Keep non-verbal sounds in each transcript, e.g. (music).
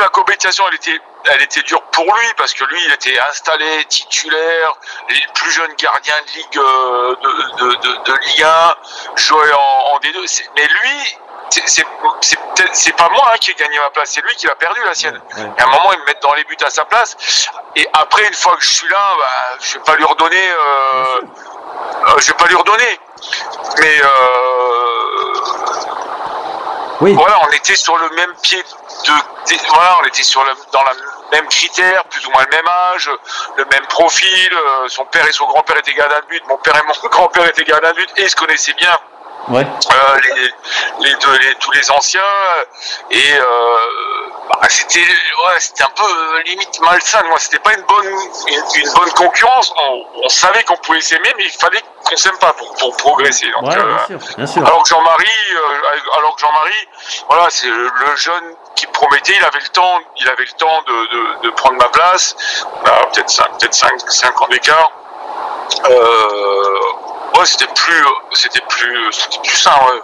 La compétition, elle était, elle était dure pour lui parce que lui, il était installé titulaire, les plus jeunes gardiens de Ligue euh, de, de, de, de Ligue 1, jouait en, en D2. C'est- Mais lui, c'est- pas moi hein, qui ai gagné ma place, c'est lui qui l'a perdu la sienne. Ouais. Et à un moment, ils me mettent dans les buts à sa place. Et après, une fois que je suis là, bah, je vais pas lui redonner. Euh, euh, je vais pas lui redonner. Mais euh, Oui. voilà, on était sur le même pied de, voilà, on était sur le, dans la même critère, plus ou moins le même âge, le même profil. euh, son père et son grand-père étaient gardiens de but, mon père et mon (laughs) grand-père étaient gardiens de but et ils se connaissaient bien. Ouais. Euh, les, les deux, les- tous les anciens euh, et euh, bah, c'était ouais, c'était un peu euh, limite malsain. Moi, c'était pas une bonne une, une bonne concurrence. On, on savait qu'on pouvait s'aimer, mais il fallait qu'on s'aime pas pour, pour progresser. Donc, Ouais, euh, bien sûr, bien sûr. alors que Jean-Marie, euh, alors que Jean-Marie, voilà, c'est le, jeune qui promettait. Il avait le temps, il avait le temps de, de, de prendre ma place. On a peut-être cinq, peut-être cinq, cinq ans d'écart. Euh, ouais, c'était plus, c'était plus, c'était plus sain. Ouais.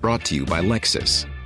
Brought to you by Lexus.